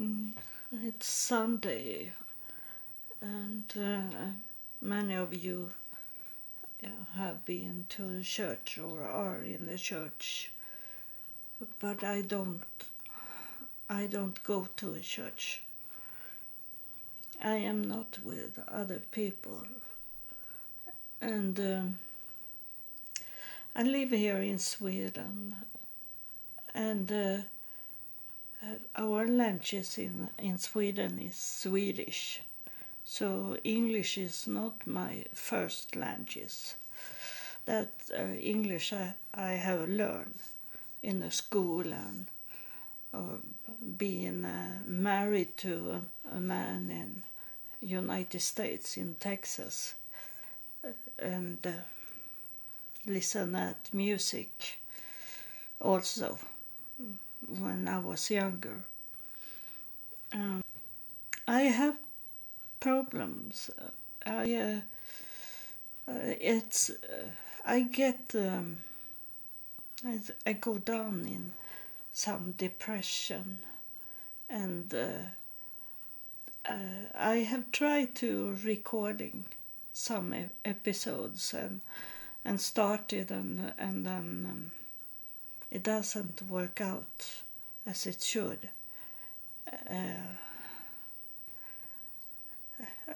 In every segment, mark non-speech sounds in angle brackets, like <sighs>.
Mm, It's Sunday, and uh, many of you yeah, have been to church or are in the church, but I don't. I don't go to a church. I am not with other people, and um, I live here in Sweden, and. Uh, our languages in, in Sweden is Swedish, so English is not my first language. That uh, English I, I have learned in the school and uh, being uh, married to a, man in United States in Texas. Uh, and uh, listen at music also when I was younger. Um, I have problems. I uh, uh, it's uh, I get um, I, I go down in some depression, and uh, uh, I have tried to recording some episodes and and started and and then. Um, it doesn't work out as it should. Uh,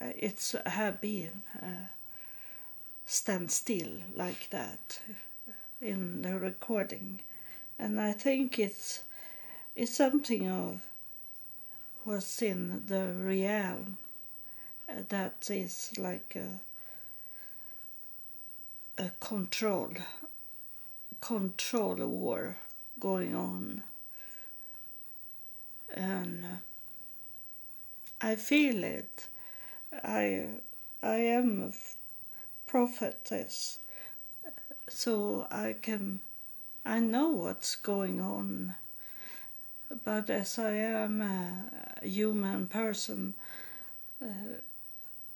it's have been uh, stand still like that in the recording, and I think it's it's something of what's in the realm uh, that is like a, a control control war going on. And uh, I feel it. I, I am a prophetess, so I can, I know what's going on. But as I am a human person, uh,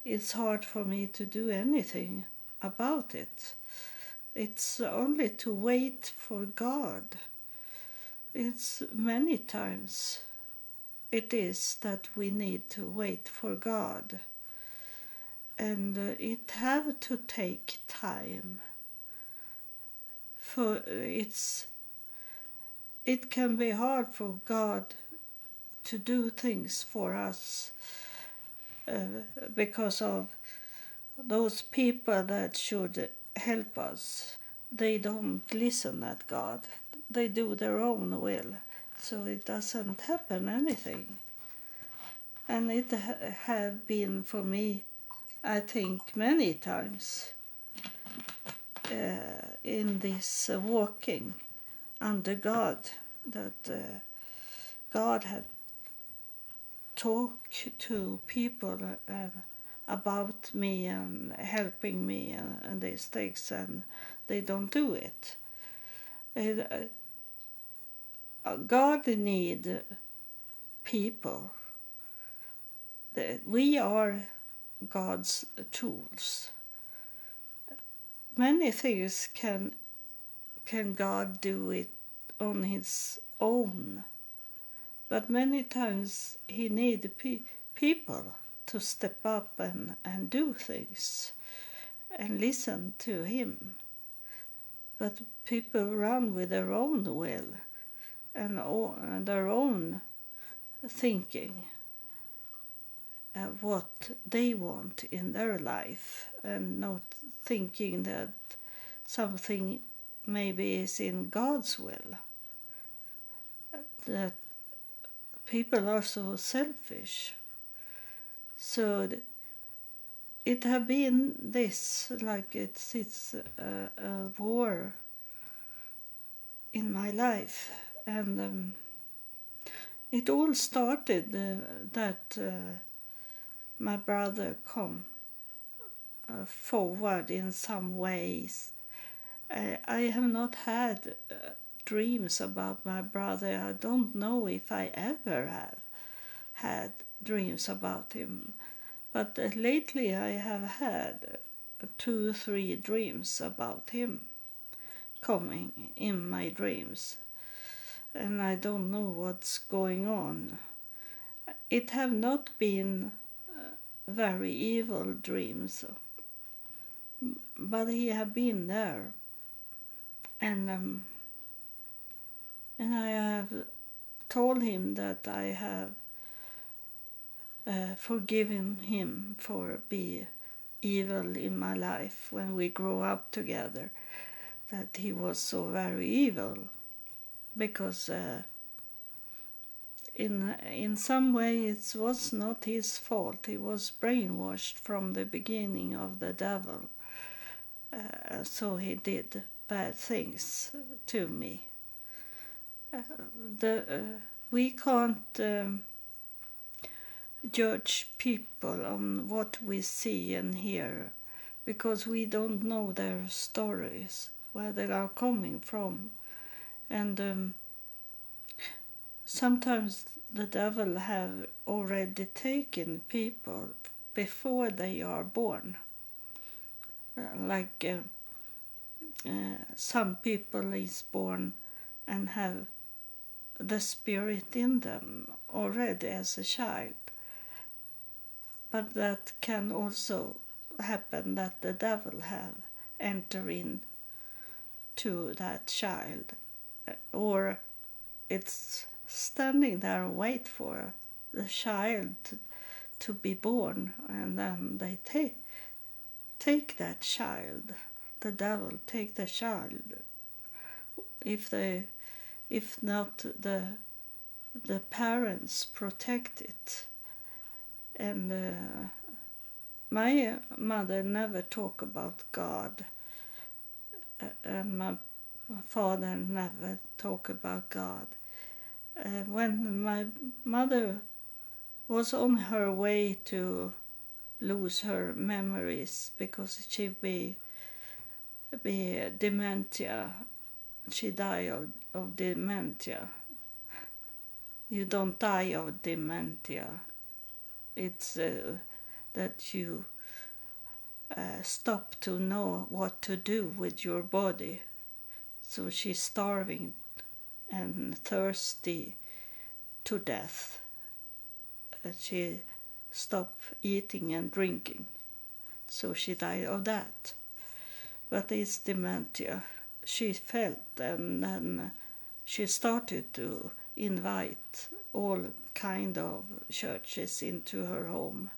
it's hard for me to do anything about it. It's only to wait for God. It's many times it is that we need to wait for God. And uh, it have to take time. For it's it can be hard for God to do things for us uh, because of those people that should help us. They don't listen at God. They do their own will. So it doesn't happen anything. And it ha- have been for me, I think, many times uh, in this uh, walking under God that uh, God had talked to people uh, about me and helping me and, and these things, and they don't do it. it uh, God need people. We are God's tools. Many things can can God do it on His own, but many times He need pe- people to step up and, and do things and listen to him. But people run with their own will and, and their own thinking what they want in their life and not thinking that something maybe is in God's will. That people are so selfish so it have been this like it's it's a, a war in my life. And um, it all started uh, that uh, my brother come uh, forward in some ways. I, I have not had uh, dreams about my brother. I don't know if i ever have had dreams about him. But uh, lately I have had two, three dreams about him coming in my dreams. And I don't know what's going on. it have not been uh, very evil dreams, but he have been there, and um, and I have told him that I have uh, forgiven him for be evil in my life when we grew up together, that he was so very evil, because. Uh, in in some way it was not his fault. He was brainwashed from the beginning of the devil. Uh, so he did bad things to me. Uh, the uh, we can't um, judge people on what we see and hear because we don't know their stories, where they are coming from, and. Um, sometimes the devil have already taken people before they are born. Uh, like uh, uh, some people is born and have the spirit in them already as a child. But that can also happen that the devil have enter in to that child or it's standing there wait for the child to, to be born and then they take take that child. The devil take the child. If they if not the the parents protect it and uh, my mother never talk about god. Uh, and my father never talk about god. Uh, when my mother was on her way to lose her memories because she be be dementia. She died of, of dementia. You don't die of dementia it's uh, that you uh, stop to know what to do with your body so she's starving and thirsty to death. She stopped eating and drinking, so she died of that. But it's dementia. She felt, and then she started to invite all kind of churches into her home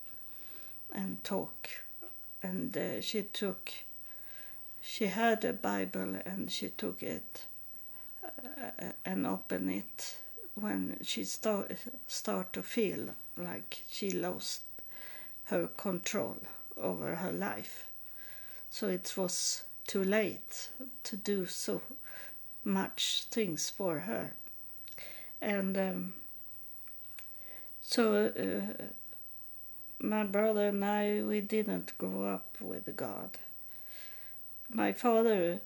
and talk. And uh, she took, she had a Bible and she took it uh, and open it when she start start to feel like she lost her control over her life. So it was too late to do so much things for her, and um, so uh, my brother and I we didn't grow up with God. My father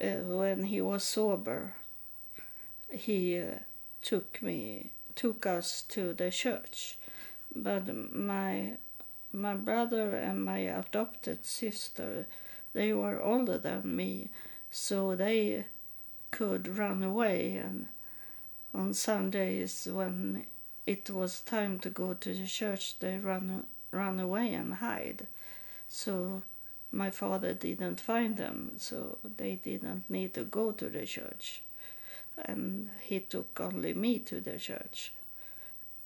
uh, when he was sober, he uh, took me, took us to the church. But my my brother and my adopted sister, they were older than me, so they could run away. And on Sundays, when it was time to go to the church, they run run away and hide. So my father didn't find them, so they didn't need to go to the church. And he took only me to the church.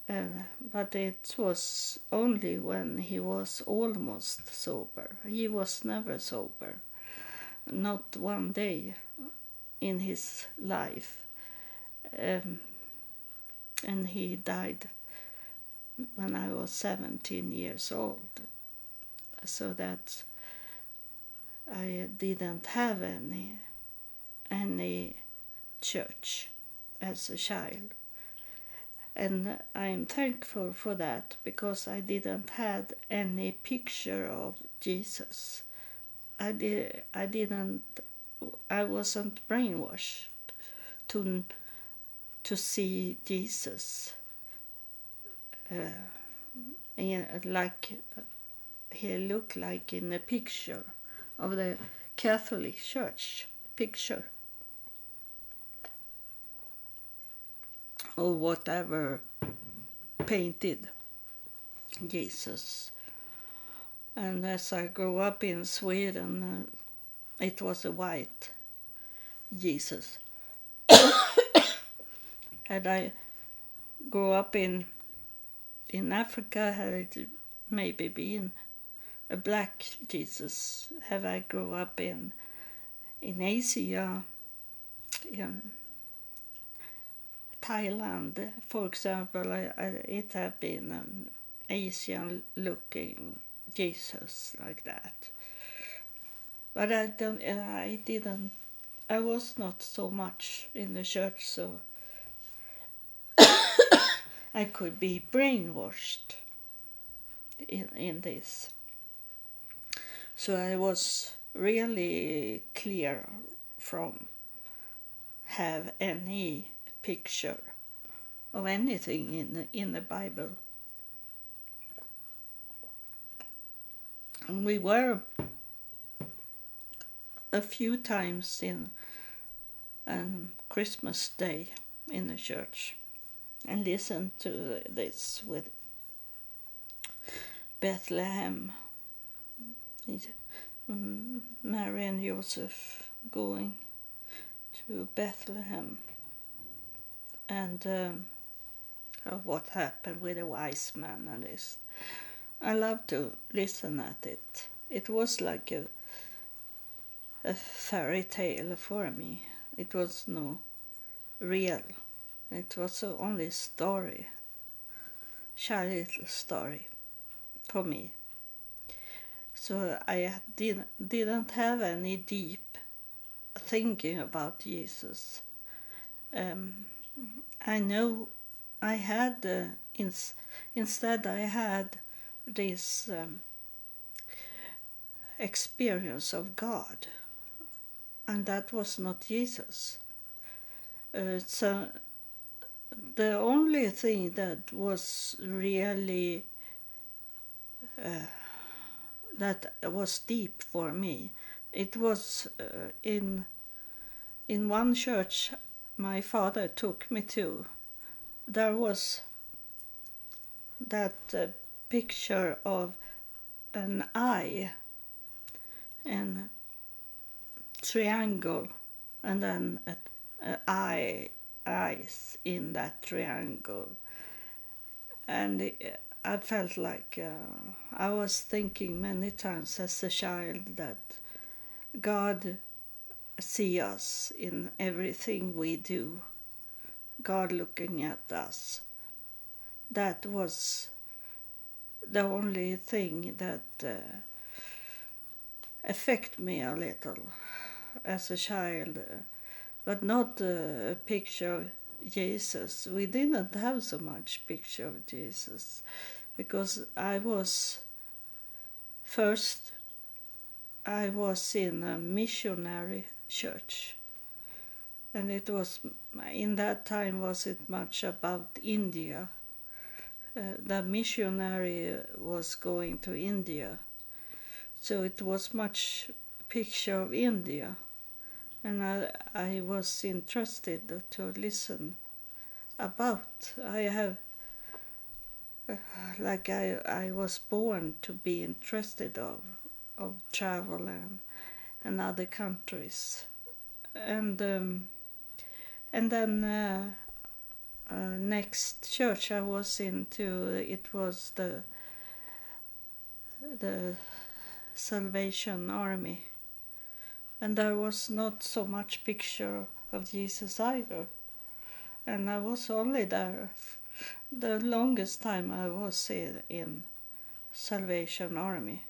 But it was only when he was almost sober. He was never sober, not one day in his life. Um, and he died when I was 17 years old. So that I didn't have any any church as a child. And I'm thankful for that because I didn't had any picture of Jesus. I did I didn't I wasn't brainwashed to to see Jesus uh, like he looked like in a picture of the Catholic Church picture or whatever painted Jesus. And as I grew up in Sweden, uh, it was a white Jesus. <coughs> had I grew up in in Africa, had it maybe been a black Jesus? Have I grew up in in Asia, in Thailand, for example, I, I, it had been an Asian-looking Jesus like that. But I don't. Uh, I didn't. I was not so much in the church, so I could be brainwashed in in this. So I was really clear from have any picture of anything in the, in the Bible. And we were a few times in um, Christmas Day in the church and listen to this with Bethlehem. Mary and Joseph going to Bethlehem and um, what happened with the wise man and this. I love to listen at it. It was like a a fairy tale for me. It was no real. It was only story, child little story, for me. So I didn't didn't have any deep thinking about Jesus. Um, I know I had uh, ins- instead I had this um, experience of God, and that was not Jesus. Uh, so the only thing that was really uh, that was deep for me, it was uh, in in one church my father took me to, there was that uh, picture of an eye and triangle and then an eye eyes in that triangle. And it, I felt like uh, I was thinking many times as a child that God see us in everything we do, God looking at us. That was the only thing that uh, affected me a little. As a child, but not a picture of Jesus. We didn't have so much picture of Jesus because I was first I was in a missionary church. And it was, in that time, was it much about India. Uh, the missionary was going to India. So it was much picture of India. And I, I was interested to listen about. I have, uh, like I, I was born to be interested of, of travel and and other countries. And um, and then uh, uh, next church I was into, it was the the Salvation Army, and there was not so much picture of Jesus either. And I was only there the longest time I was in Salvation Army.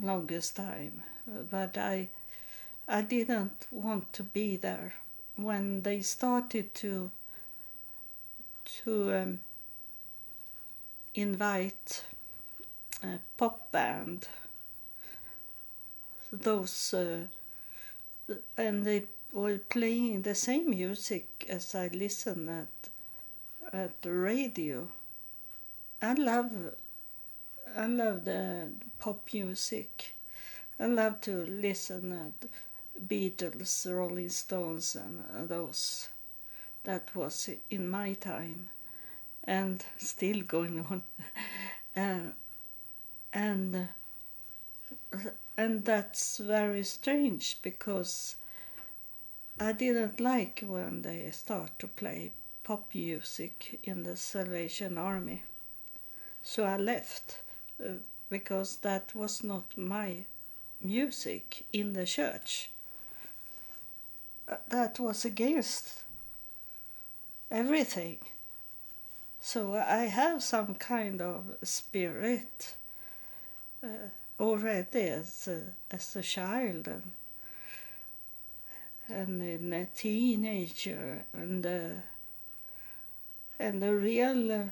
Longest time, but I I didn't want to be there. When they started to to um, invite a pop band those uh, and they were playing the same music as I listen at at the radio. I love I love the pop music. I love to listen at Beatles, Rolling Stones, and those. That was in my time. and still going on. <laughs> uh, and uh, and that's very strange because I didn't like when they start to play pop music in the Salvation Army. So I left uh, because that was not my music in the church. Uh, that was against everything. So I have some kind of spirit uh, already as a, as a child and, and in a teenager and uh, and the real uh,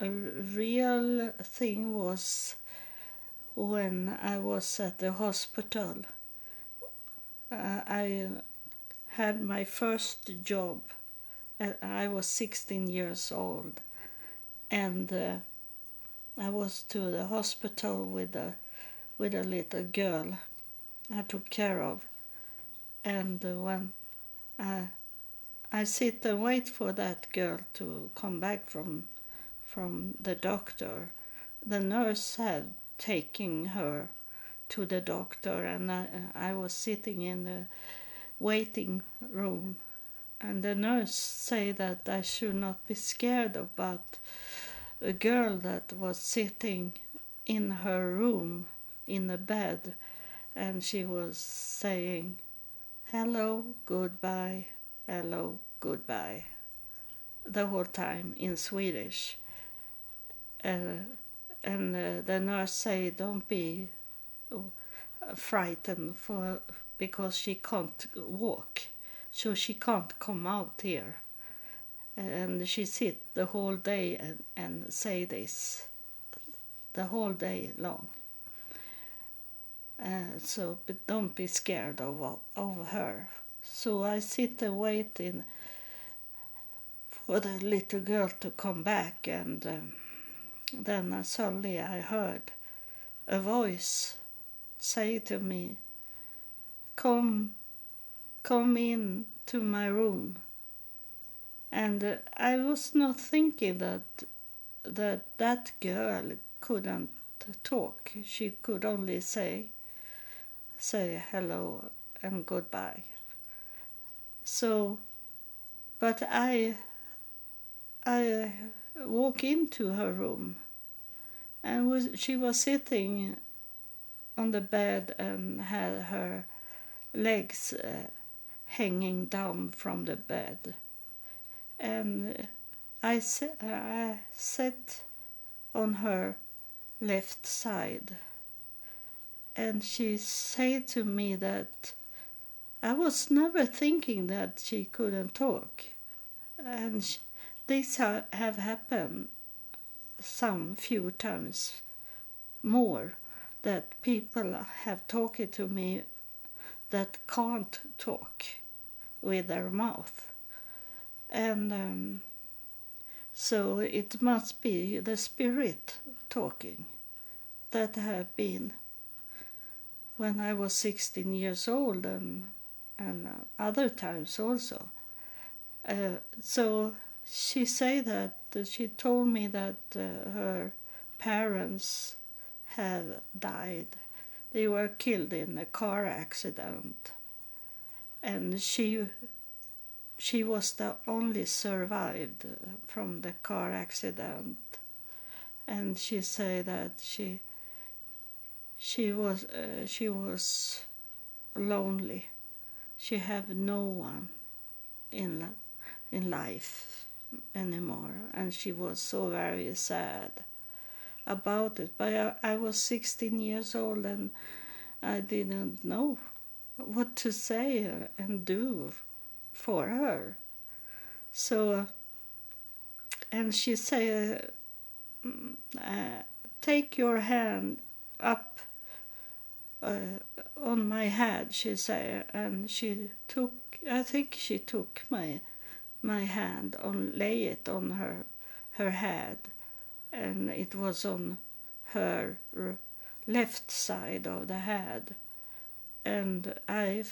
a real thing was when I was at the hospital. Uh, I had my first job. I was 16 years old, and uh, I was to the hospital with a with a little girl I took care of, and when I I sit and wait for that girl to come back from from the doctor, the nurse had taken her to the doctor, and I, I was sitting in the waiting room, and the nurse say that I should not be scared about a girl that was sitting in her room in a bed, and she was saying, "Hello, goodbye, hello, goodbye," the whole time in Swedish. Uh, and uh, the nurse say, "Don't be frightened for because she can't walk, so she can't come out here." And she sit the whole day and, and say this the whole day long. Uh, so but don't be scared of, of her. So I sit and wait in for the little girl to come back and um, then uh, suddenly I heard a voice say to me, Come, come in to my room. And I was not thinking that that that girl couldn't talk. She could only say say hello and goodbye. So, but I I walk into her room and was, she was sitting on the bed and had her legs uh, hanging down from the bed. And I, I sat on her left side. And she said to me that I was never thinking that she couldn't talk. And she, this ha- have happened some few times more that people have talked to me that can't talk with their mouth. And um, so it must be the spirit talking that have been when I was 16 years old and, and other times also. Uh, so she said that she told me that uh, her parents have died. They were killed in a car accident, and she she was the only survived from the car accident. And she said that she she was uh, she was lonely. She have no one in in life anymore, and she was so very sad about it. But I, I was 16 years old and I didn't know what to say and do for her. So, and she said, uh, Take your hand up uh, on my head, she said, and she took, I think she took my my hand on lay it on her her head and it was on her left side of the head and i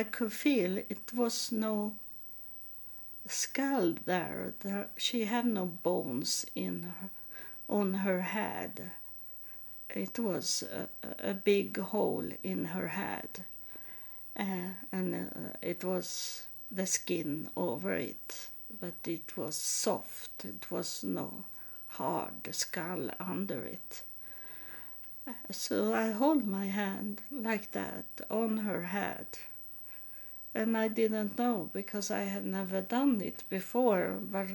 i could feel it was no skull there. there she had no bones in her, on her head. It was a, a big hole in her head, uh, and uh, it was the skin over it, but it was soft. It was no hard skull under it. So I hold my hand like that on her head. And I didn't know because I had never done it before, but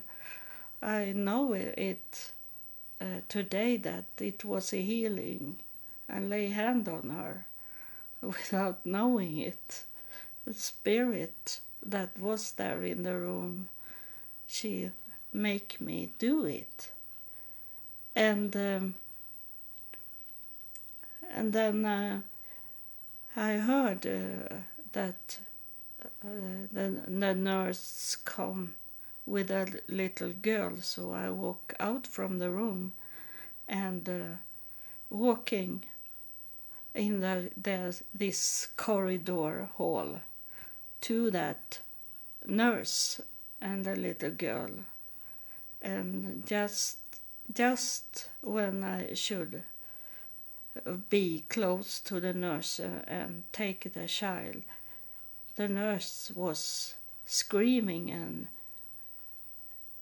I know it uh, today that it was a healing and lay hand on her <laughs> without knowing it. The spirit that was there in the room, she make me do it. And um, and then uh, I heard uh, that the, the nurse come with a little girl, so I walk out from the room and uh, walking in the, the, this corridor hall to that nurse and the little girl and just just when I should be close to the nurse and take the child. The nurse was screaming and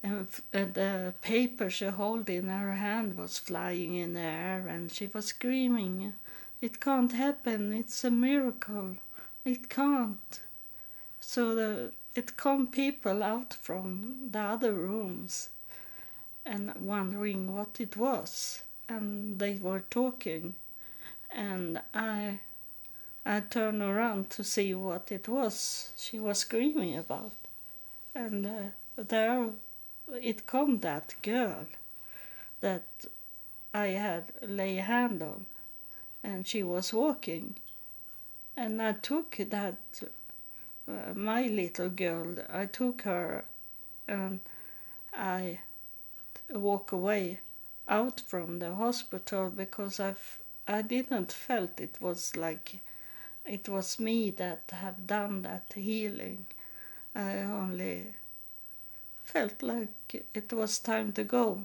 and the paper she held in her hand was flying in the air and she was screaming. It can't happen. It's a miracle. It can't. So the it come people out from the other rooms and wondering what it was. And they were talking. And I I turned around to see what it was she was screaming about, and uh, there it come that girl that I had lay hand on, and she was walking, and I took that uh, my little girl I took her, and I walk away out from the hospital because I didn't felt it was like it was me that have done that healing. I only felt like it was time to go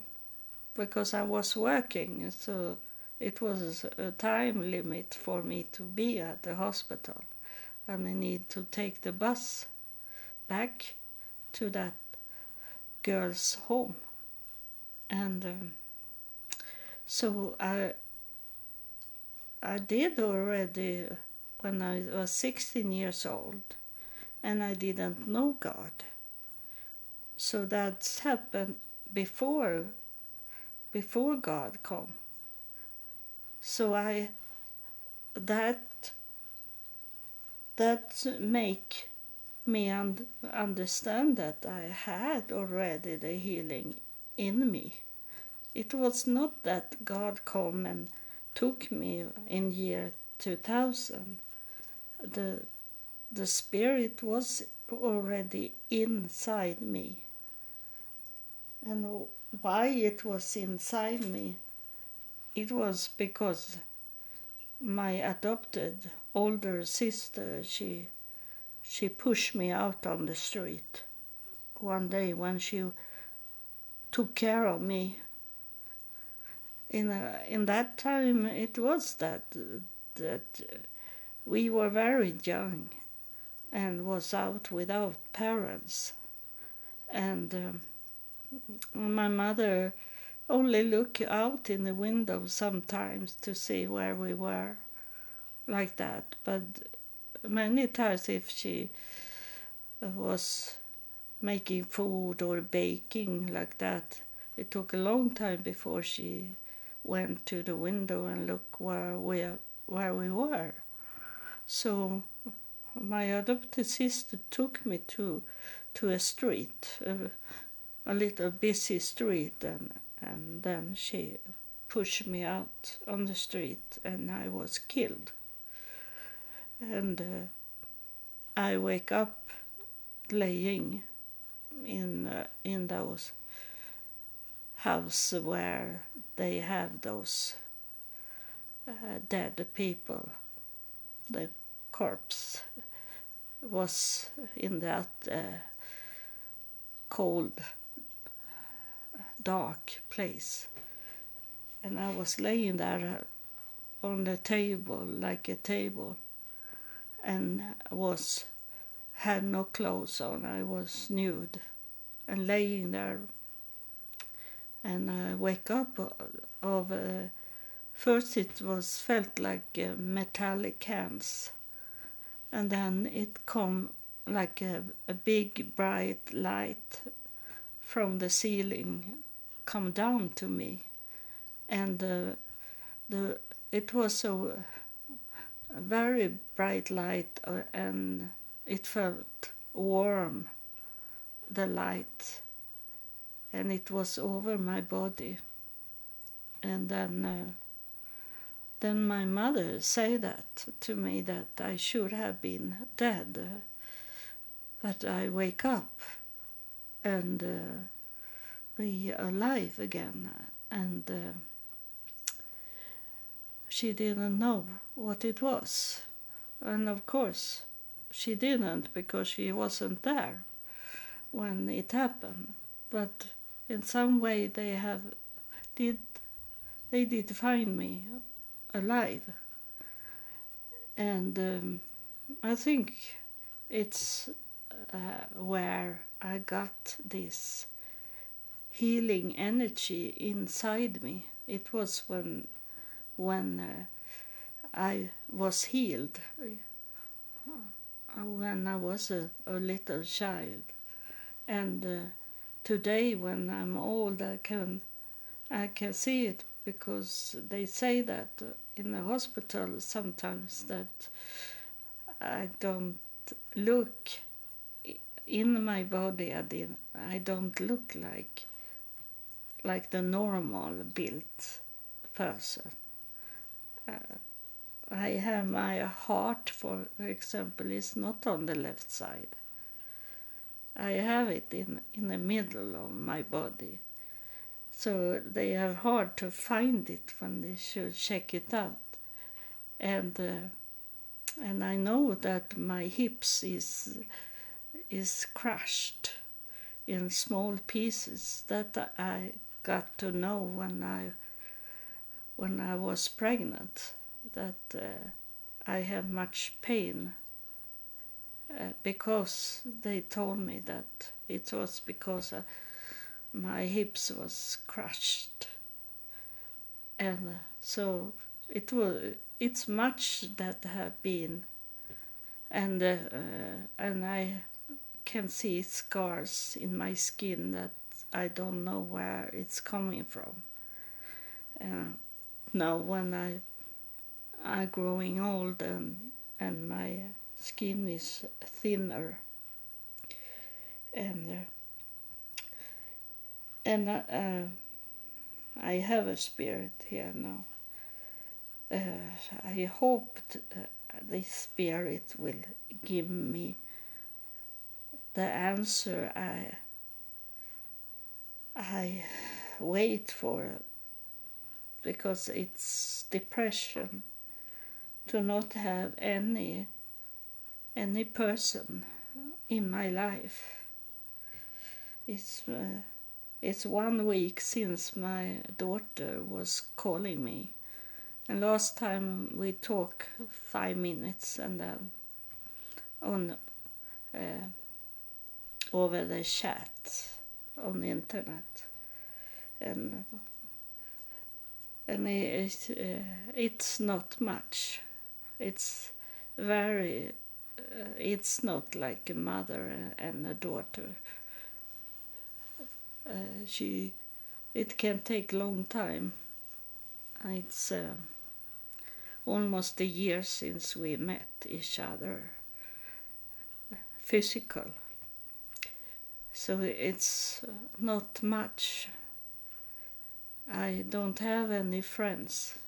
because I was working, so it was a time limit for me to be at the hospital, and I need to take the bus back to that girl's home, and um, so I I did already when I was 16 years old and I didn't know God. So that's happened before before God come. So I that that make me un- understand that I had already the healing in me. It was not that God come and took me in year 2000 the the spirit was already inside me. And why it was inside me? It was because my adopted older sister she she pushed me out on the street one day when she took care of me. In a, in that time it was that that we were very young and was out without parents and um, my mother only look out in the window sometimes to see where we were like that but many times if she was making food or baking like that it took a long time before she went to the window and looked where we where we were. So my adopted sister took me to to a street, a, a little busy street, and and then she pushed me out on the street, and I was killed. And uh, I wake up laying in uh, in those house where they have those uh, dead people. The corpse was in that uh, cold, dark place. And I was laying there uh, on the table, like a table, and was had no clothes on. I was nude and laying there. And I wake up of uh, first it was felt like uh, metallic hands, and then it come like a, a big bright light from the ceiling come down to me. And uh, the it was a, a very bright light uh, and it felt warm the light. And it was over my body. And then uh, then my mother said that to me that I should have been dead. But I wake up and uh, be alive again and uh, she didn't know what it was. And of course she didn't because she wasn't there when it happened. But in some way they have did they did find me alive. And um, i think it's uh, where i got this healing energy inside me. It was when when uh, i was healed. Uh, when i was a, a little child. And uh, today when i'm old i can i can see it because they say that in the hospital sometimes that i don't look in my body i, did, I don't look like like the normal built person uh, i have my heart for example is not on the left side I have it in, in the middle of my body. So they have hard to find it when they should check it out. And uh, and I know that my hips is is crushed in small pieces that I got to know when I when I was pregnant that uh, I have much pain uh, because they told me that it was because uh, my hips was crushed. And uh, so it was it's much that have been. And uh, and I can see scars in my skin that I don't know where it's coming from. Uh, now when I I'm growing old and and my skin is thinner. And uh, and uh, uh, I have a spirit here now. Uh, I hope uh, this spirit will give me the answer I I wait for because it's depression to not have any any person in my life. It's uh, it's one week since my daughter was calling me, and last time we talked five minutes and then on uh, over the chat on the internet, and and it, uh, it's not much. It's very uh, it's not like a mother and a daughter. Uh, she, it can take long time. It's uh, almost a year since we met each other, physical. So it's not much. I don't have any friends.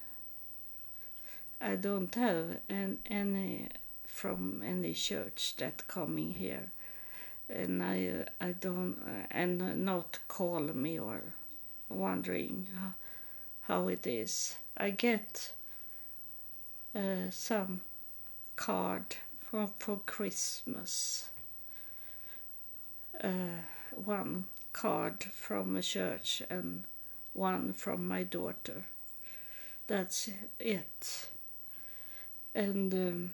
I don't have an, any from any church that coming here and I I don't and not call me or wondering how, how it is. I get uh, some card for for Christmas, uh, one card from a church and one from my daughter. That's it. And um,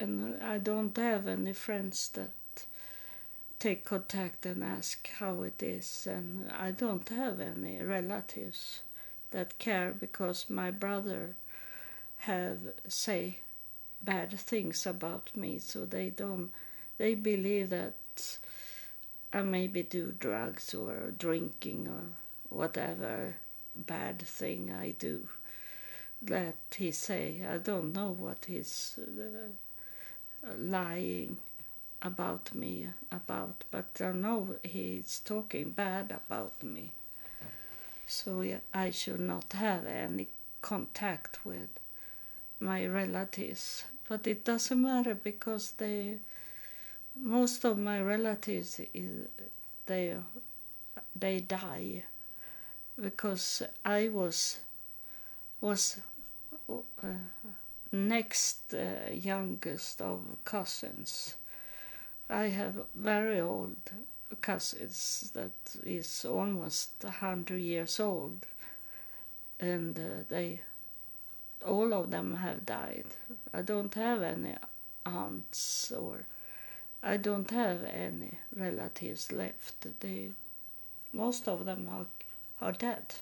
and I don't have any friends that take contact and ask how it is, and I don't have any relatives that care because my brother have say bad things about me, so they don't. They believe that I maybe do drugs or drinking or whatever bad thing I do. That he say I don't know what he's uh, lying about me about, but I know he's talking bad about me. So I should not have any contact with my relatives. But it doesn't matter because they, most of my relatives, they, they die because I was was uh, next uh, youngest of cousins. I have very old cousins that is almost a hundred years old, and uh, they all of them have died. I don't have any aunts or I don't have any relatives left. They most of them are are dead,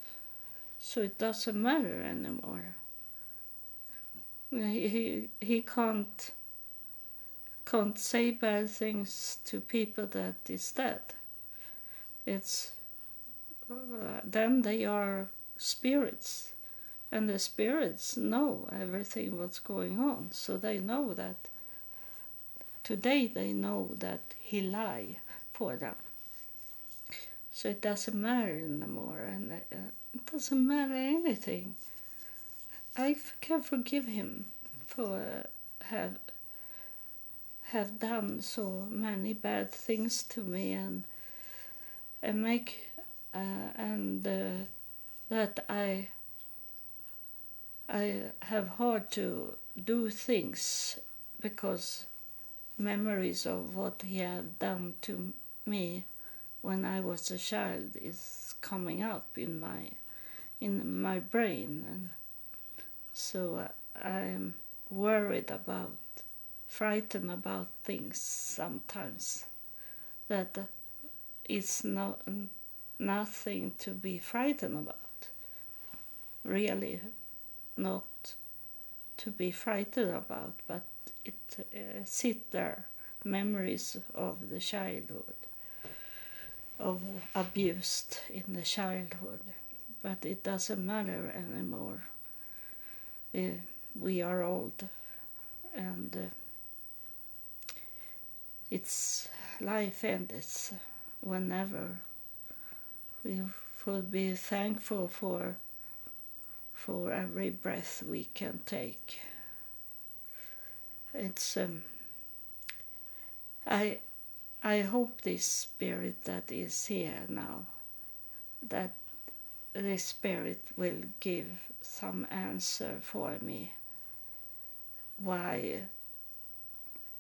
so it doesn't matter anymore. He, he can't can't say bad things to people that is dead. It's uh, then they are spirits, and the spirits know everything what's going on, so they know that. Today they know that he lie for them, so it doesn't matter anymore, and uh, it doesn't matter anything. I can forgive him for uh, have have done so many bad things to me and and make uh, and uh, that I I have hard to do things because memories of what he had done to me when I was a child is coming up in my in my brain and so uh, I'm worried about frightened about things sometimes that is no, nothing to be frightened about. Really, not to be frightened about, but it uh, sit there, memories of the childhood, of abused in the childhood, but it doesn't matter anymore. Uh, we are old, and. Uh, it's life ends whenever we should be thankful for for every breath we can take. It's um, i i hope this spirit that is here now that this spirit will give some answer for me why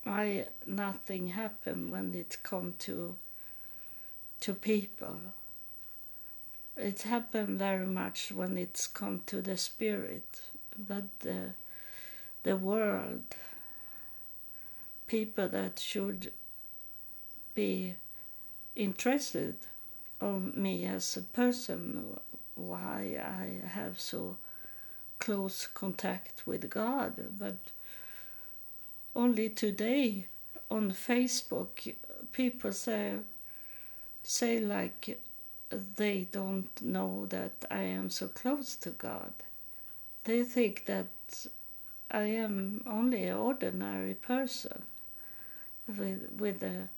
why nothing happened when it come to to people. It happened very much when it's come to the spirit, but the the world, people that should be interested of me as a person, why I have so close contact with God, but only today on Facebook people say say like they don't know that I am so close to God. They think that I am only an ordinary person with with the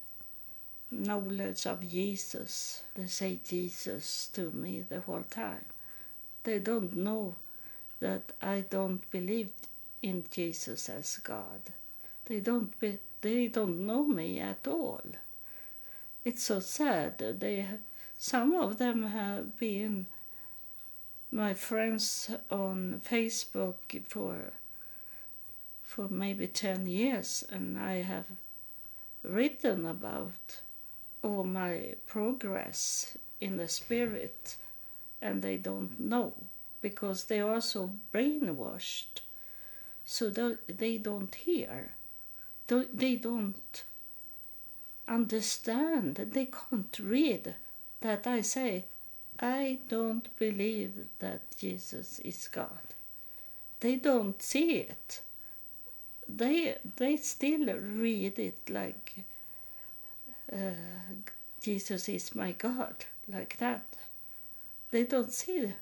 knowledge of Jesus. They say Jesus to me the whole time. They don't know that I don't believe in Jesus as God. They don't be, they don't know me at all. It's so sad. They some of them have been my friends on Facebook for for maybe 10 years and I have written about all my progress in the spirit and they don't know because they are so brainwashed so they don't hear they don't understand. They can't read that i say i don't believe that jesus is god. They don't see it. They they still read it like uh, Jesus is my God, like that. They don't see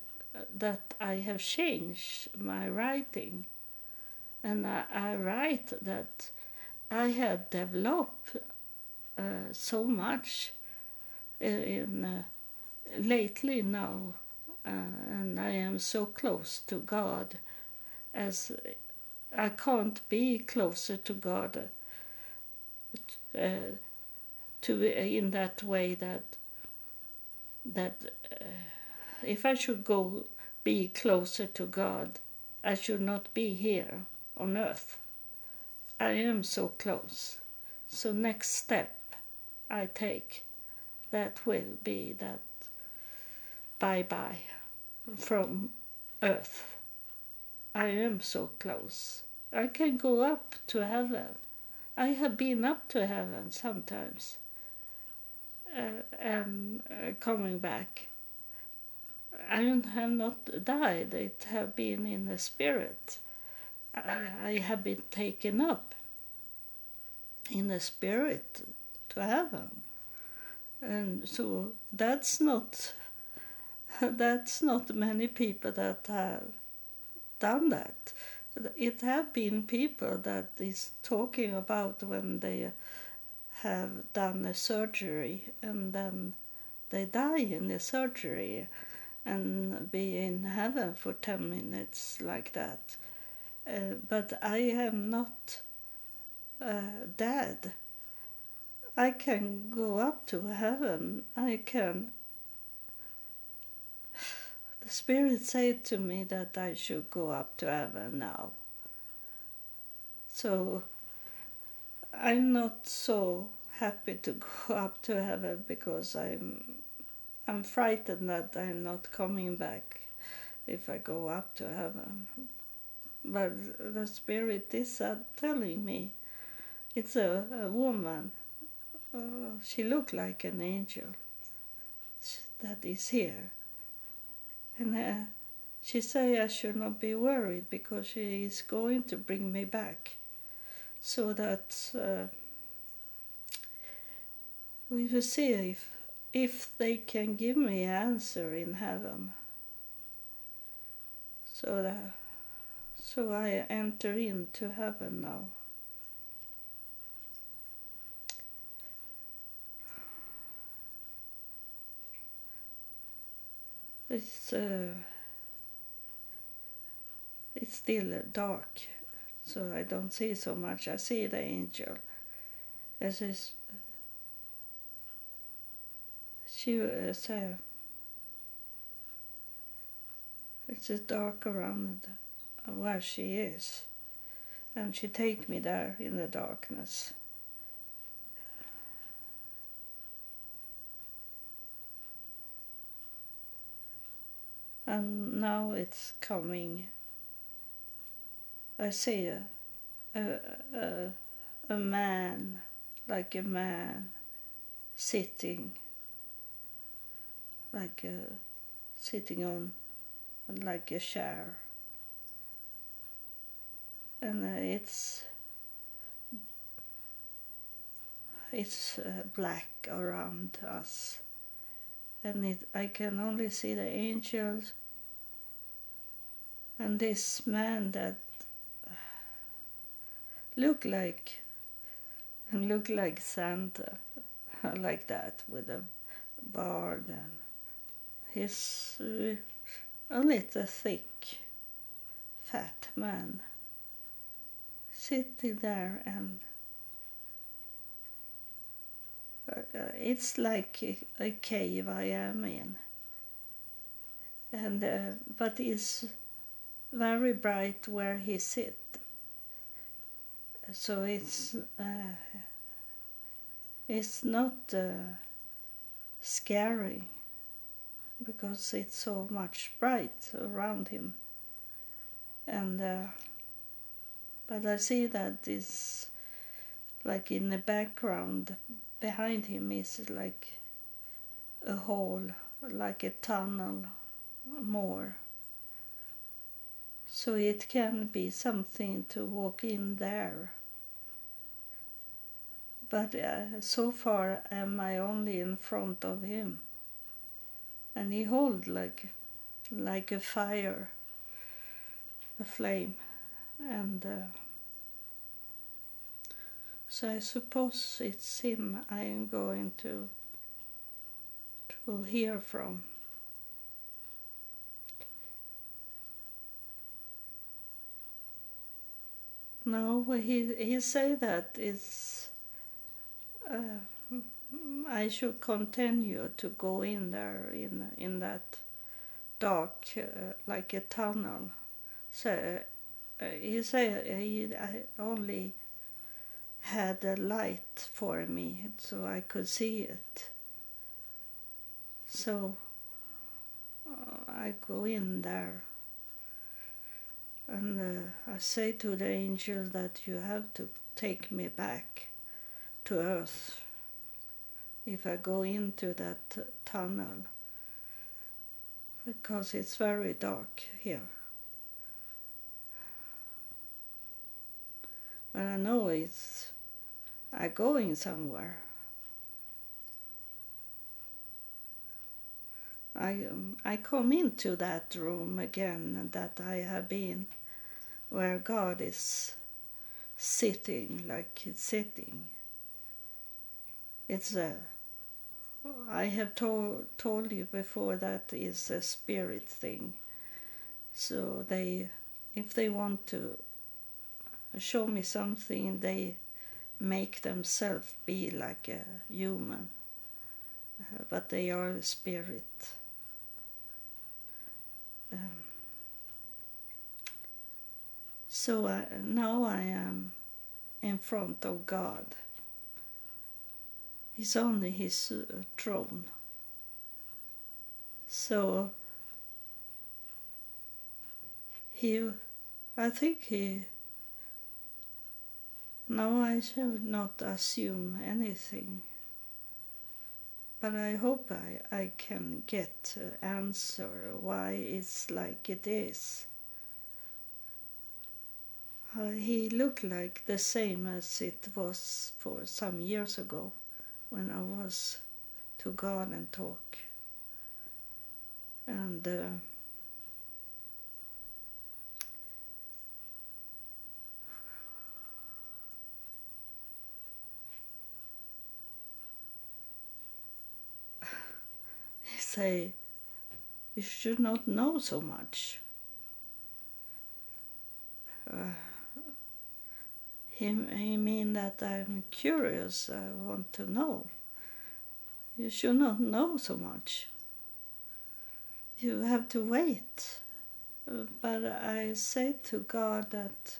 that I have changed my writing, and I, I write that I have developed uh, so much in uh, lately now, uh, and I am so close to God as I can't be closer to God uh, to in that way that that uh, if I should go be closer to God, I should not be here on earth. I am so close. So next step I take that will be that bye bye from earth. I am so close. I can go up to heaven. I have been up to heaven sometimes uh, and uh, coming back. I have not died, it have been in the spirit. I, have been taken up in the spirit to heaven. And so that's not <laughs> that's not many people that have done that. It have been people that is talking about when they have done a surgery and then they die in the surgery and be in heaven for 10 minutes like that. Uh, but I am not uh, dead. I can go up to heaven. I can <sighs> the Spirit said to me that I should go up to heaven now. So I'm not so happy to <laughs> go up to heaven because I'm I'm frightened that I'm not coming back if I go up to heaven. But the Spirit is uh, telling me it's a, a woman. Uh, she looked like an angel that is here and uh, she say I should not be worried because she is going to bring me back. So that uh, we will see if if they can give me an answer in heaven. So that so I enter into heaven now. It's uh, it's still dark, so I don't see so much. I see the angel. As is, she was uh, it's dark around where she is, and she take me there in the darkness. and now it's coming. I see a, a, a, a man, like a man, sitting, like a, sitting on, like a chair. And uh, it's it's uh, black around us. And it, I can only see the angels. And this man that look like and look like Santa <laughs> like that with a beard and he's uh, a little thick fat man sitting there and uh, it's like a, a, cave I am in. And uh, but it's very bright where he sit. So it's uh, it's not uh, scary because it's so much bright around him and uh, but I see that is like in the background behind him is like a hole like a tunnel more. So it can be something to walk in there. But uh, so far am I only in front of him. And he hold like like a fire a flame and uh, so I suppose it's him I am going to to hear from. No, he he say that it's uh, I should continue to go in there in in that dark uh, like a tunnel. So he say he only had a light for me so I could see it. So uh, I go in there and uh, I say to the angel that you have to take me back to earth if I go into that tunnel because it's very dark here. But I know it's I going somewhere. I um, I come into that room again that I have been, where God is sitting like he's sitting. It's a. I have told told you before that is a spirit thing. So they, if they want to show me something, they make themselves be like a human, uh, but they are a spirit. Um, so uh, now I am in front of God. He's on his uh, throne. So he, I think he no, I should not assume anything. But I hope I, I can get an answer why it's like it is. Uh, he looked like the same as it was for some years ago when I was to God and talk. And uh, say, You should not know so much. Uh, he, he mean that I'm curious, I want to know. You should not know so much. You have to wait. But I say to God that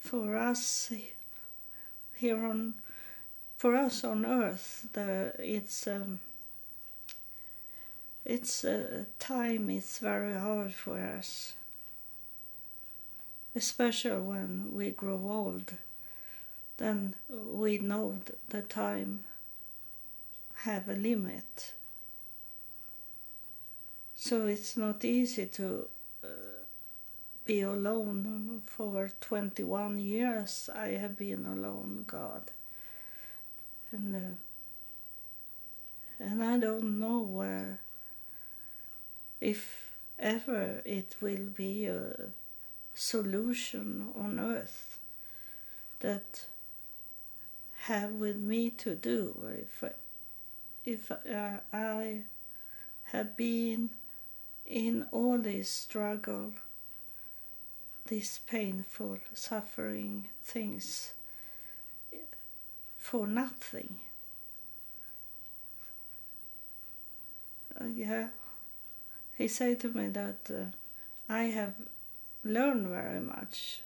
for us here on, for us on earth, the, it's um, it's uh, time is very hard for us especially when we grow old. Then we know the time have a limit. So it's not easy to uh, be alone for 21 years. I have been alone god. And uh, and i don't know where if ever it will be a solution on earth that have with me to do if if uh, I have been in all this struggle these painful suffering things for nothing. Uh, yeah he said to me that uh, I have learned very much.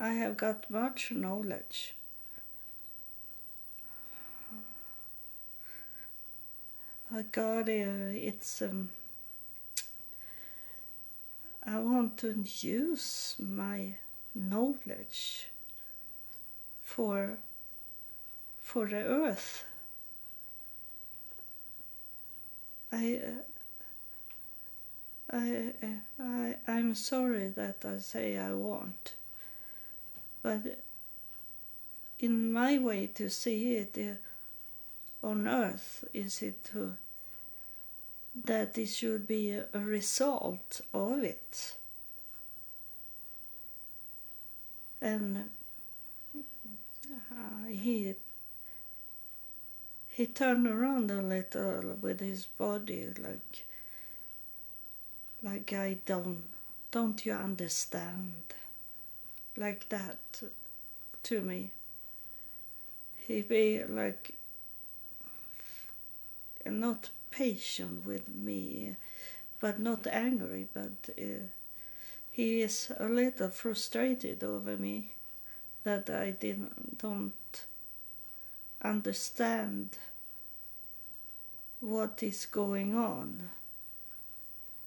I have got much knowledge. uh, God, uh, it's um, I want to use my knowledge for for the earth. I, uh, I, I, I'm sorry that I say I want, but in my way to see it uh, on earth is it to that it should be a, a result of it. And uh, he he turned around a little with his body like like I don't don't you understand like that to me he be like not patient with me but not angry but uh, he is a little frustrated over me that I didn't don't understand what is going on.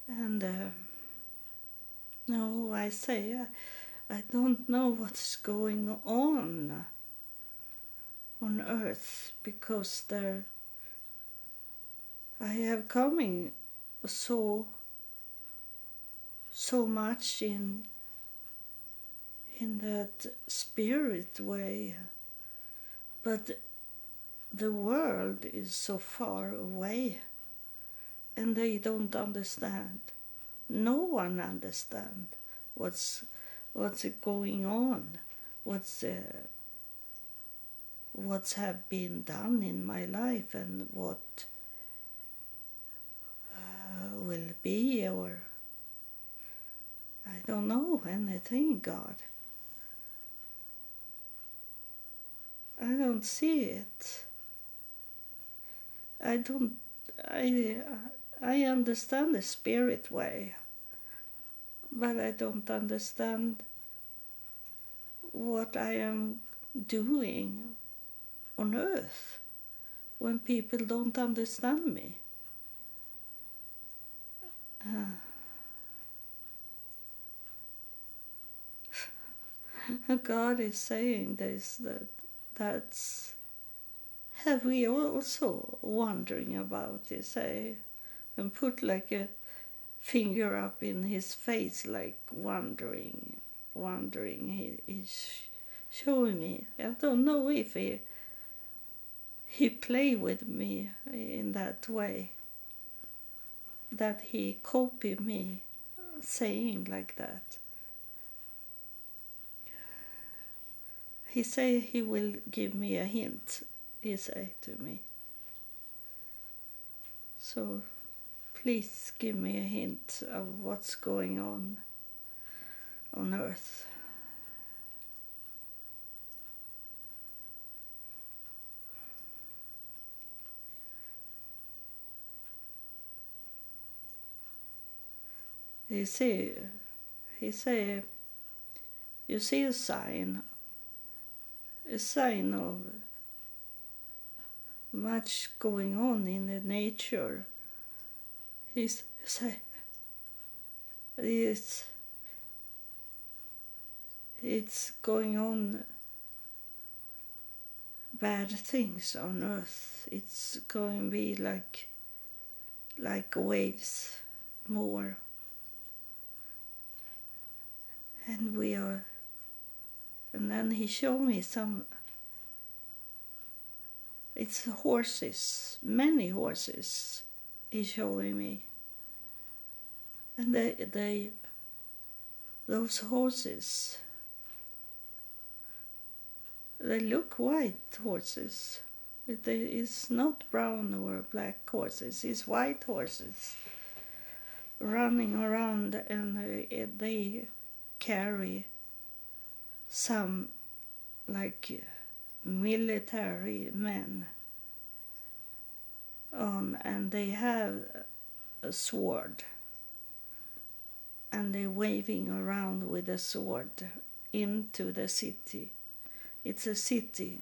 And uh, no, I say I, I don't know what's going on on earth because there I have coming so so much in in that spirit way. But the world is so far away and they don't understand. No one understand what's what's going on, what's uh, what's have been done in my life and what uh, will be or I don't know anything, God. I don't see it. I don't. I I understand the spirit way, but I don't understand what I am doing on earth when people don't understand me. Uh, <laughs> God is saying this that that's have we also wondering about this eh? And put like a finger up in his face like wondering wondering. He, he's showing me. I don't know if he he play with me in that way that he copy me saying like that. He say he will give me a hint he say to me. So please give me a hint of what's going on on earth. He say, he say, you see a sign, a sign of much going on in the nature. Say it's it's going on bad things on earth. It's going to be like like waves more. And we are and then he showed me some it's horses, many horses he's showing me. And they, they, those horses, they look white horses. It is not brown or black horses, it's white horses running around and uh, they carry some like military men on and they have a sword and they're waving around with a sword into the city. It's a city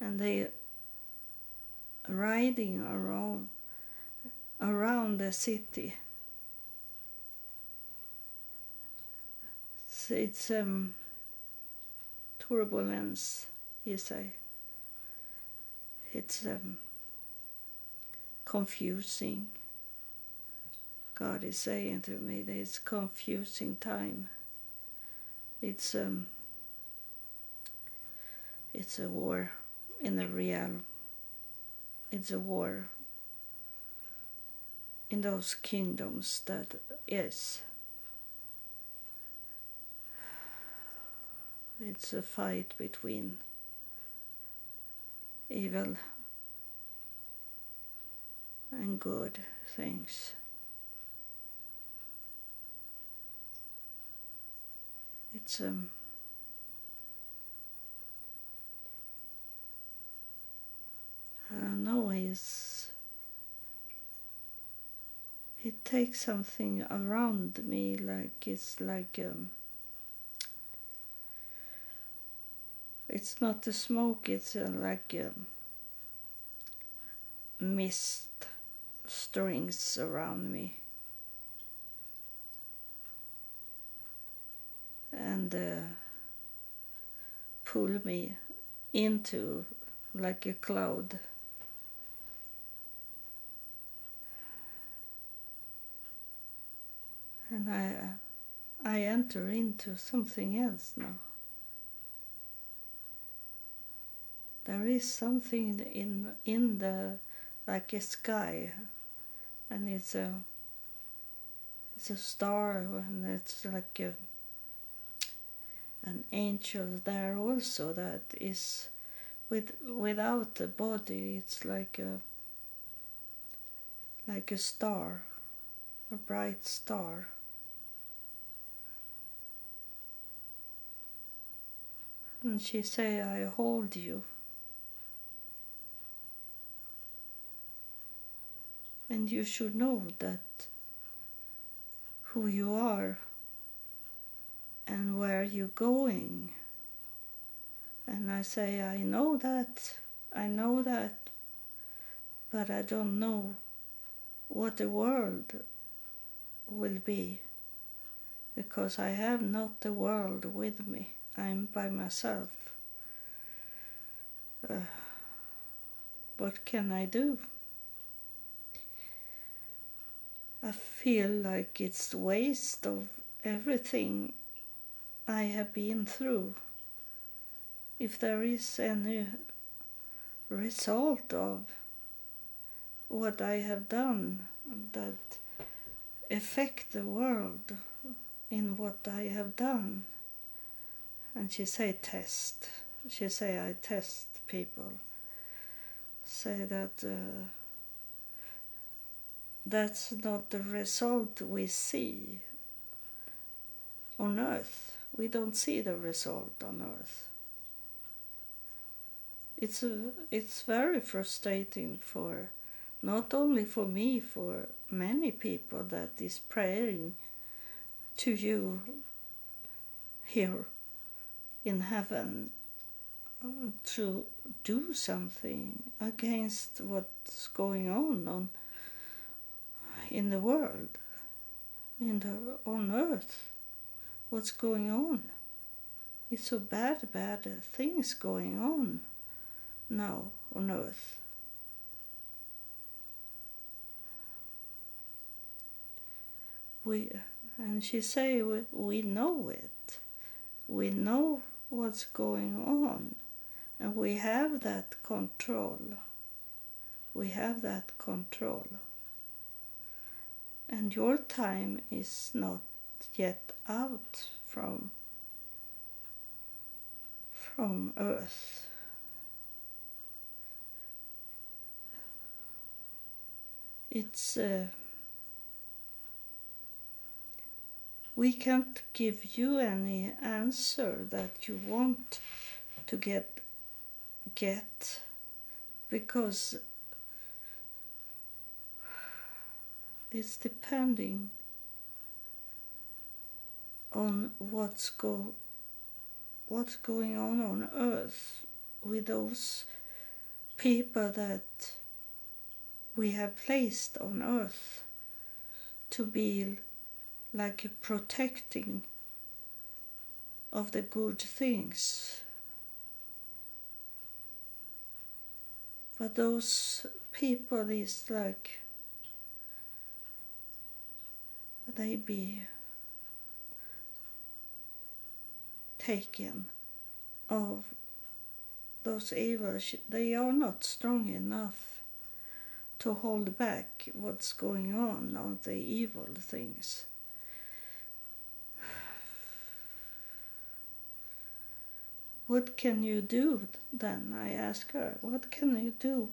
and they riding around around the city. It's, it's um, turbulence, you say. It's um, confusing. God is saying to me that it's confusing time. It's um, it's a war in the real. It's a war in those kingdoms that is. It's a fight between evil and good things. It's um I don't know, he's he takes something around me like it's like um it's not the smoke it's uh, like um, mist strings around me. And uh, pull me into like a cloud. And I I enter into something else now. There is something in in the like a sky, and it's a it's a star, and it's like a an angel there also that is with without the body. It's like a like a star, a bright star. And she say, I hold you. And you should know that who you are and where you're going. And I say, I know that, I know that, but I don't know what the world will be because I have not the world with me. I'm by myself. Uh, what can I do? I feel like it's waste of everything I have been through. If there is any result of what I have done that affect the world in what I have done and she say test. She say I test people. Say that uh, that's not the result we see on earth. We don't see the result on earth. It's a, it's very frustrating for not only for me, for many people that is praying to you here in heaven uh, to do something against what's going on on in the world in the on earth what's going on it's so bad bad things going on now on earth we and she say we, we know it we know what's going on. And we have that control. We have that control. And your time is not yet out from from earth. It's uh, we can't give you any answer that you want to get get because it's depending on what's go what's going on on earth with those people that we have placed on earth to be like protecting of the good things. But those people is like they be taken of those evils, they are not strong enough to hold back what's going on of the evil things. What can you do then? I ask her. What can you do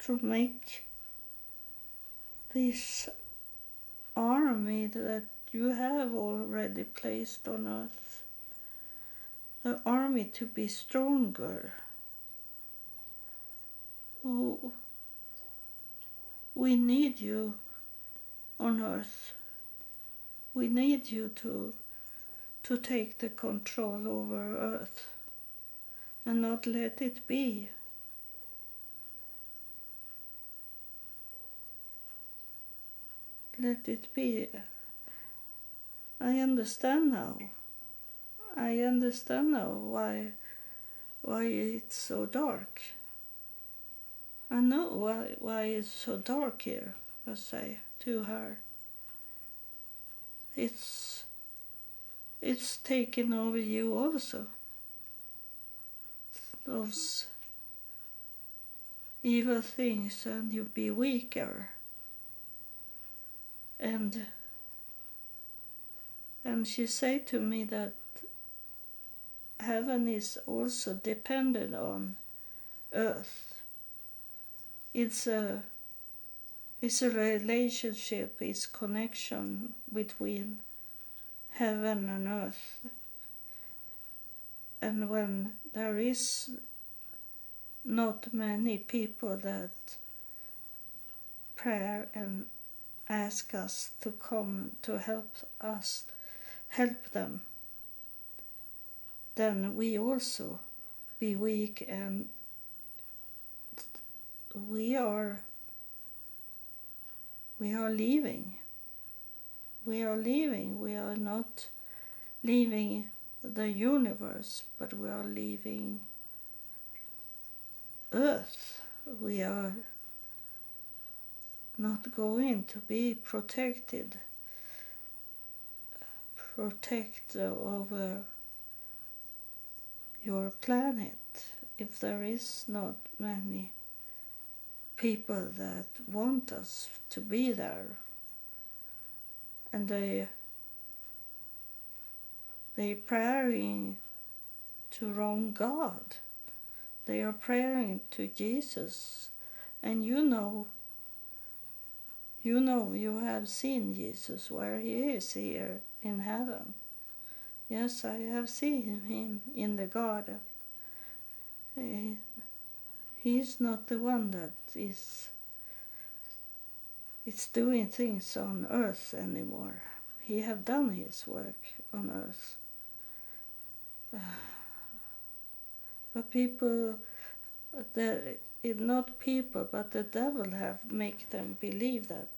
to make this army that you have already placed on earth, the army to be stronger. Oh, we need you on earth. We need you to to take the control over earth and not let it be let it be. I understand now. I understand now why why it's so dark. I know why why it's so dark here, I say to her. It's it's taken over you also. Those evil things and you be weaker and and she said to me that heaven is also dependent on earth. It's a it's a relationship it's connection between heaven and earth. And when there is not many people that prayer and ask us to come to help us, help them, then we also be weak and we are we are leaving. We are leaving. We are not leaving the universe but we are leaving earth. We are not going to be protected protect over uh, your planet. If there is not many people that want us to be there and they they praying to wrong God they are praying to Jesus and you know you know, you have seen Jesus where he is here in heaven. Yes, I have seen him in the garden. Eh, he is not the one that is is doing things on earth anymore. He have done his work on earth. <sighs> but people, the it not people but the devil have make them believe that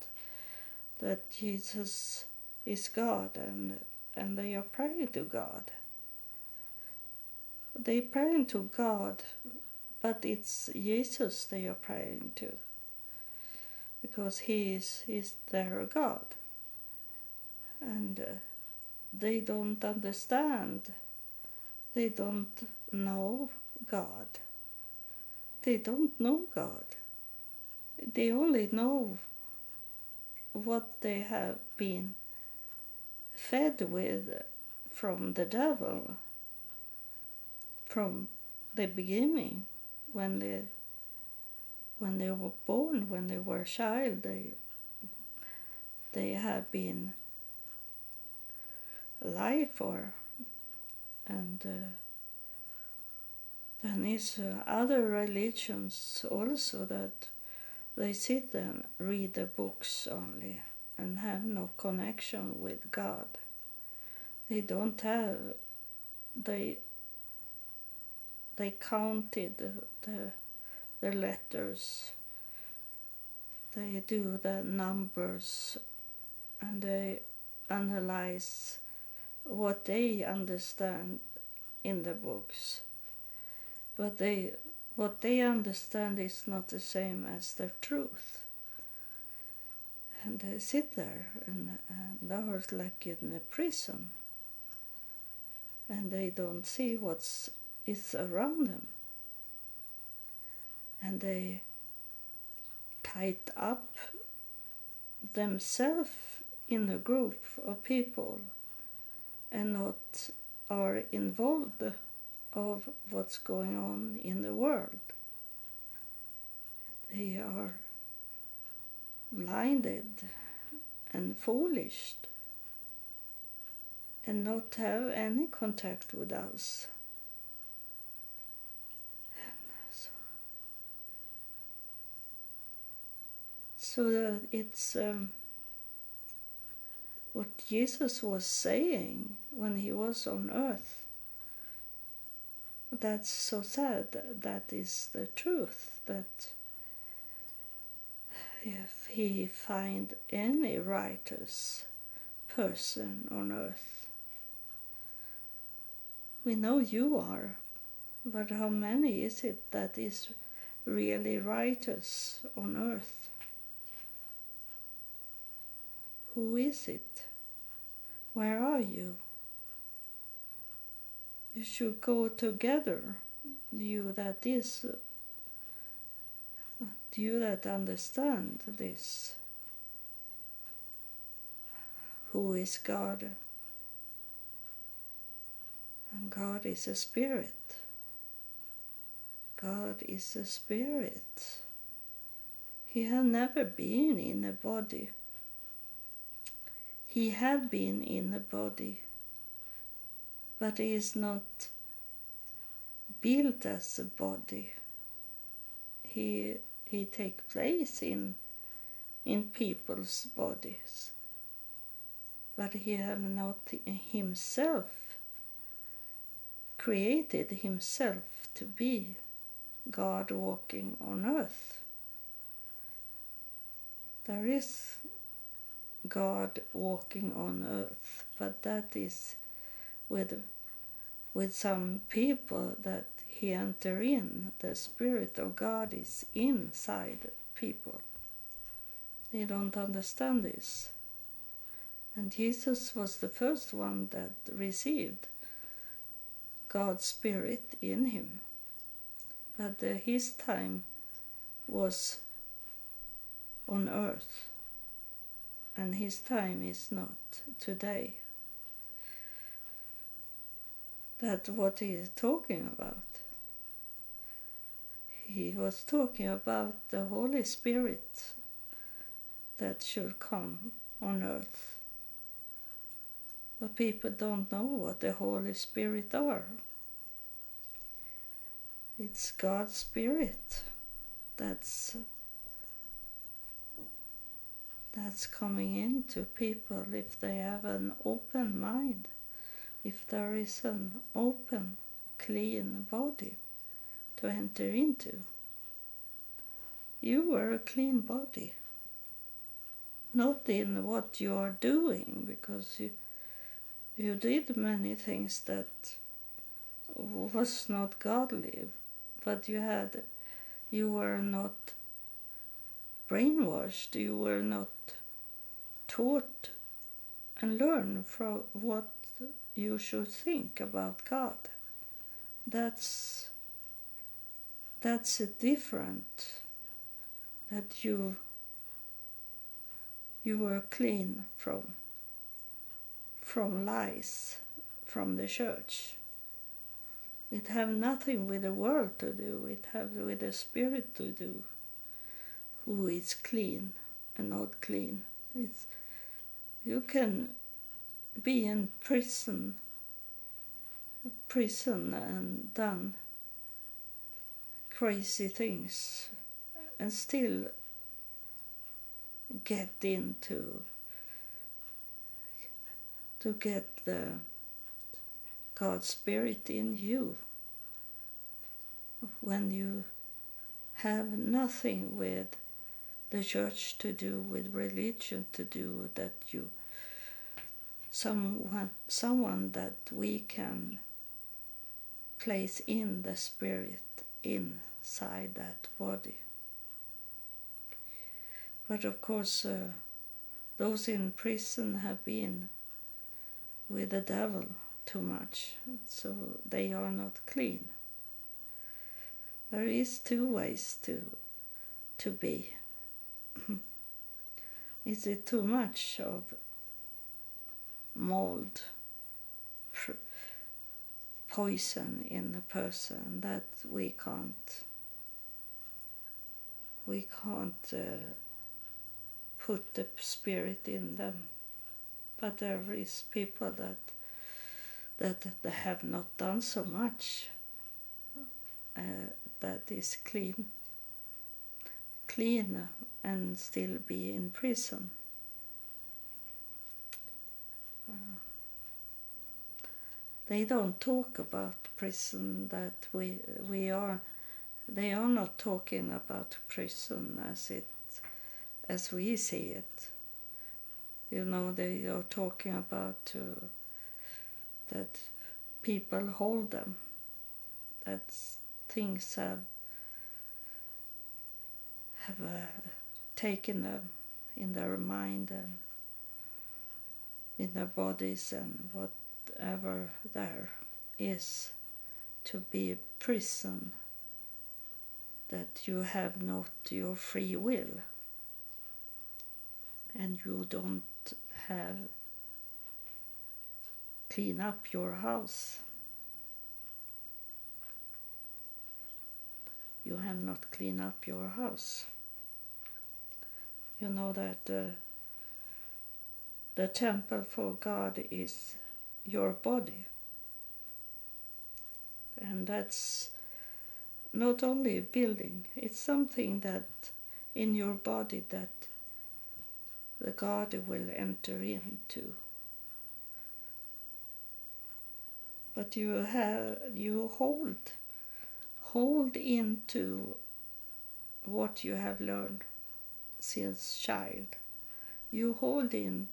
that Jesus is God and and they are praying to God. They praying to God, but it's Jesus they are praying to because he is is their God. And uh, they don't understand. They don't know God they don't know God. They only know what they have been fed with from the devil from the beginning when they when they were born when they were a child they they have been alive for and uh, then is uh, other religions also that they sit and read the books only and have no connection with God. They don't have they they counted the the letters, they do the numbers, and they analyze what they understand in the books. But they what they understand is not the same as the truth. And they sit there and, and are like in a prison. And they don't see what's is around them. And they tied up themselves in a group of people and not are involved of what's going on in the world. They are blinded and foolish and not have any contact with us. So, that it's um, what Jesus was saying when he was on earth that's so sad. That is the truth. That if he find any righteous person on earth, we know you are, but how many is it that is really righteous on earth? Who is it? Where are you? You should go together. You that is you that understand this. Who is god? And god is a spirit. God is a spirit. He had never been in a body. He had been in a body but he is not built as a body. He he take place in in people's bodies, but he have not himself created himself to be God walking on earth. There is God walking on earth, but that is with with some people that he enter in. The spirit of god is inside people. They don't understand this. And jesus was the first one that received god's spirit in him. But uh, his time was on earth and his time is not today that what he is talking about. He was talking about the Holy Spirit that should come on earth. But people don't know what the Holy Spirit are. It's God's Spirit that's that's coming into people if they have an open mind if there is an open, clean body to enter into. You were a clean body, not in what you are doing, because you, you did many things that was not godly, but you had, you were not brainwashed, you were not taught and learned from what you should think about God. That's that's a different that you you were clean from from lies from the church. It have nothing with the world to do, it have with the spirit to do. Who is clean and not clean. It's you can be in prison. Prison and done crazy things and still get into to get the God's spirit in you when you have nothing with the church to do, with religion to do, that you someone someone that we can place in the spirit inside that body. But of course, uh, those in prison have been with the devil too much, so they are not clean. There is two ways to to be. <laughs> is it too much of mold, poison in the person that we can't we can't uh, put the spirit in them. But there is people that that they have not done so much uh, that is clean clean and still be in prison they don't talk about prison that we we are they are not talking about prison as it as we see it. You know they are talking about uh, that people hold them. That things have have uh, taken them in their mind and in their bodies and whatever there is to be a prison that you have not your free will and you don't have clean up your house. You have not clean up your house. You know that uh, the temple for God is your body. And that's not only a building, it's something that in your body that the God will enter into. But you have you hold hold into what you have learned since child. You hold in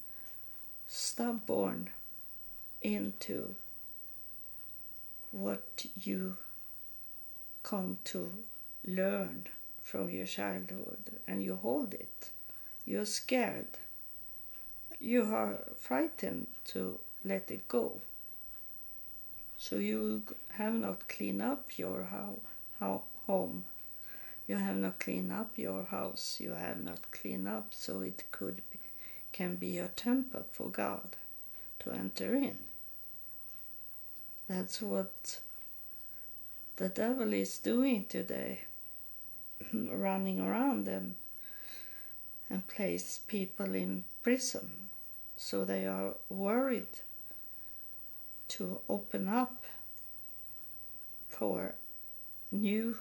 stubborn into what you come to learn from your childhood and you hold it you're scared. You are frightened to let it go. So you have not cleaned up your how, how, home. You have not cleaned up your house. You have not cleaned up so it could can be a temple for God to enter in. That's what the devil is doing today, <laughs> running around them and place people in prison. So they are worried to open up for new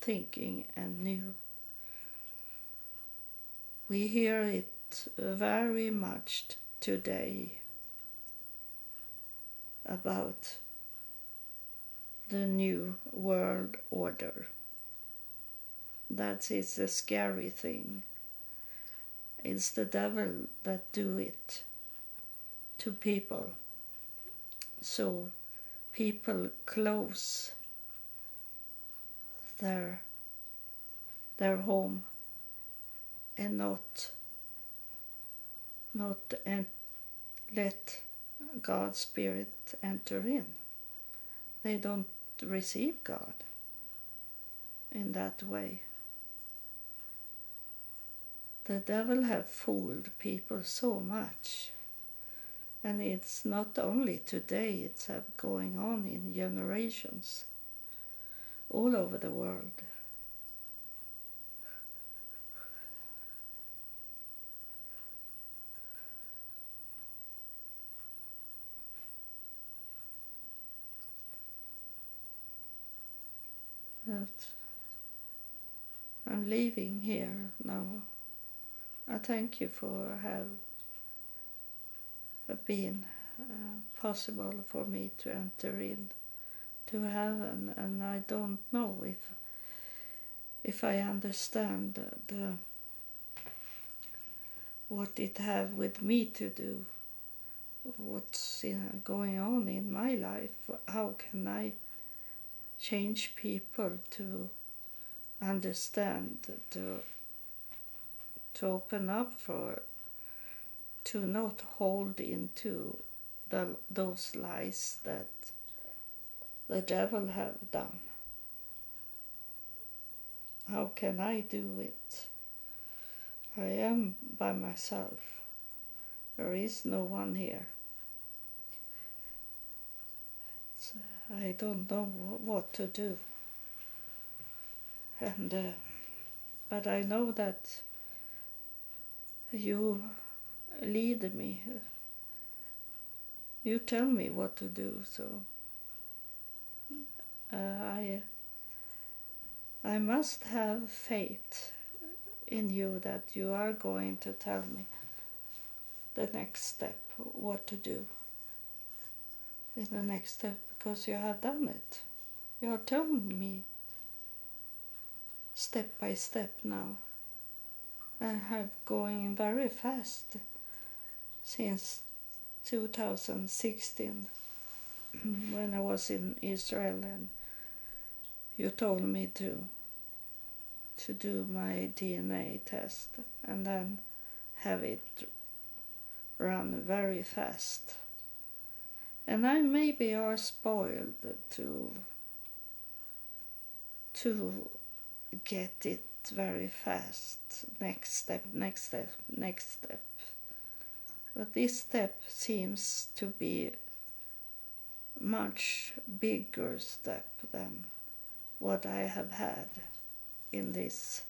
thinking and new. We hear it very much today about the new world order. That is a scary thing it's the devil that do it to people. So people close their their home and not not and let God's spirit enter in. They don't receive God in that way. The devil have fooled people so much. And it's not only today, it's going on in generations all over the world. I'm leaving here now. I thank you for have been uh, possible for me to enter in to heaven and I don't know if if I understand the, the what it have with me to do, what's going on in my life, how can I change people to understand, to to open up for, to not hold into the, those lies that the devil have done. How can I do it? I am by myself. There is no one here. It's, uh, I don't know what to do. And uh, but I know that you lead me. You tell me what to do. So uh, I I must have faith in you that you are going to tell me the next step, what to do in the next step, because you have done it. You are telling me step by step now. I have going very fast since 2016 <clears throat> when I was in Israel and you told me to to do my DNA test and then have it run very fast. And I maybe are spoiled to to get it very fast. Next step, next step, next step. But this step seems to be much bigger step than what I have had in these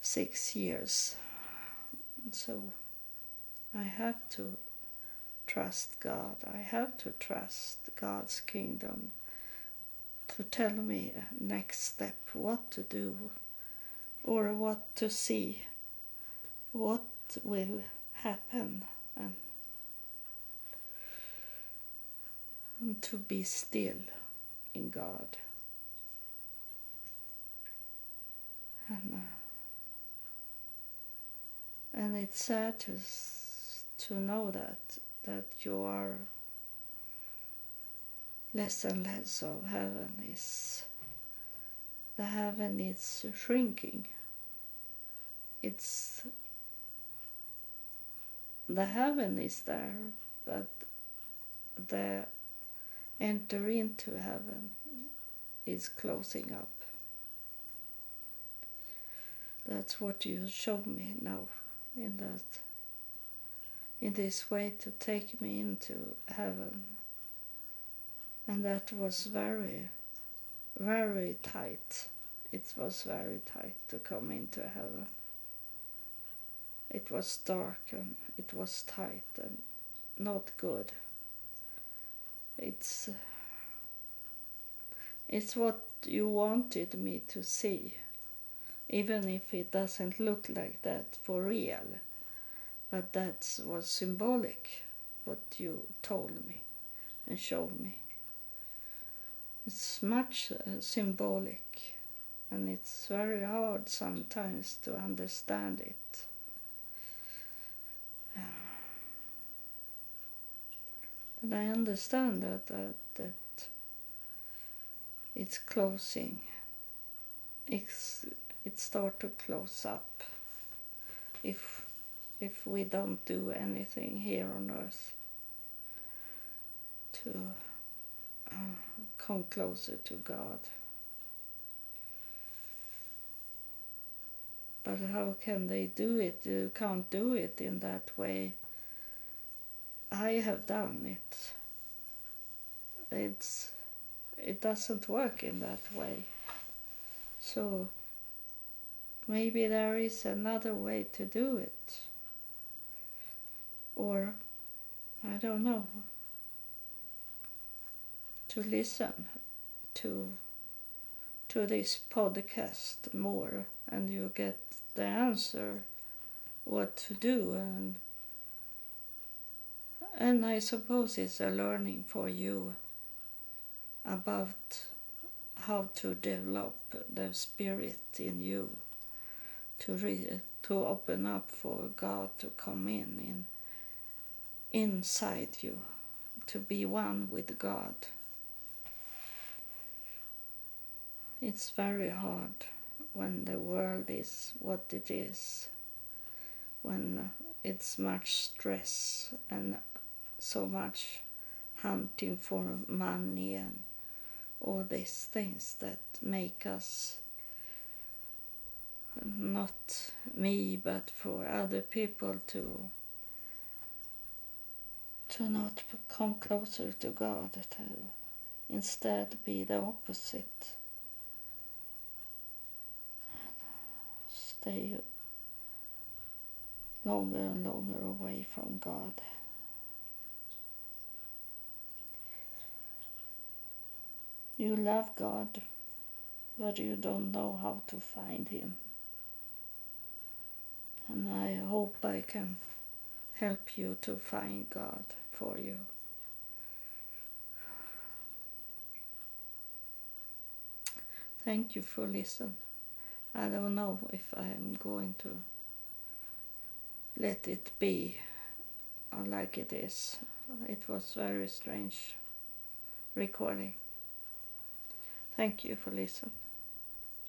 six years. So I have to trust God. I have to trust God's kingdom to tell me next step what to do or what to see, what will happen, and, and to be still in God. And, uh, and it's sad to to know that that you are less and less of. Heaven is the heaven is shrinking. It's the heaven is there but the enter into heaven is closing up. That's what you showed me now in that in this way to take me into heaven. And that was very very tight. It was very tight to come into heaven. It was dark and it was tight and not good. It's it's what you wanted me to see even if it doesn't look like that for real. But that was symbolic, what you told me and showed me. It's much uh, symbolic and it's very hard sometimes to understand it. <sighs> But I understand that, that, that it's closing. It's it start to close up if if we don't do anything here on earth to uh, come closer to God. But how can they do it? You can't do it in that way. I have done it. It's it doesn't work in that way. So Maybe there is another way to do it. Or, I don't know, to listen to to this podcast more and you get the answer what to do and and I suppose it's a learning for you about how to develop the spirit in you to re- to open up for God to come in in inside you to be one with God. It's very hard when the world is what it is when it's much stress and so much hunting for money and all these things that make us not me but for other people to to not come closer to God to instead be the opposite stay longer and longer away from God You love God, but you don't know how to find Him. And I hope I can help you to find God for you. Thank you for listening. I don't know if I'm going to let it be like it is. It was very strange recording. Thank you for listening.